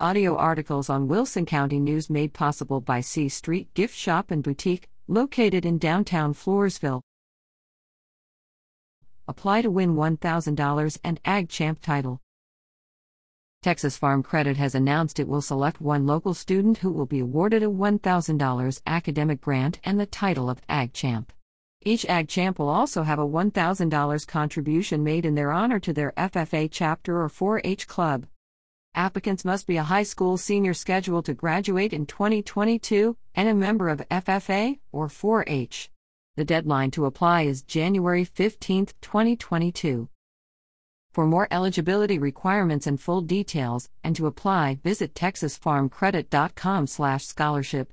Audio articles on Wilson County News made possible by C Street Gift Shop and Boutique, located in downtown Floresville. Apply to win $1,000 and Ag Champ title. Texas Farm Credit has announced it will select one local student who will be awarded a $1,000 academic grant and the title of Ag Champ. Each Ag Champ will also have a $1,000 contribution made in their honor to their FFA chapter or 4 H club. Applicants must be a high school senior scheduled to graduate in 2022 and a member of FFA or 4 H. The deadline to apply is January 15, 2022. For more eligibility requirements and full details, and to apply, visit texasfarmcredit.com/scholarship.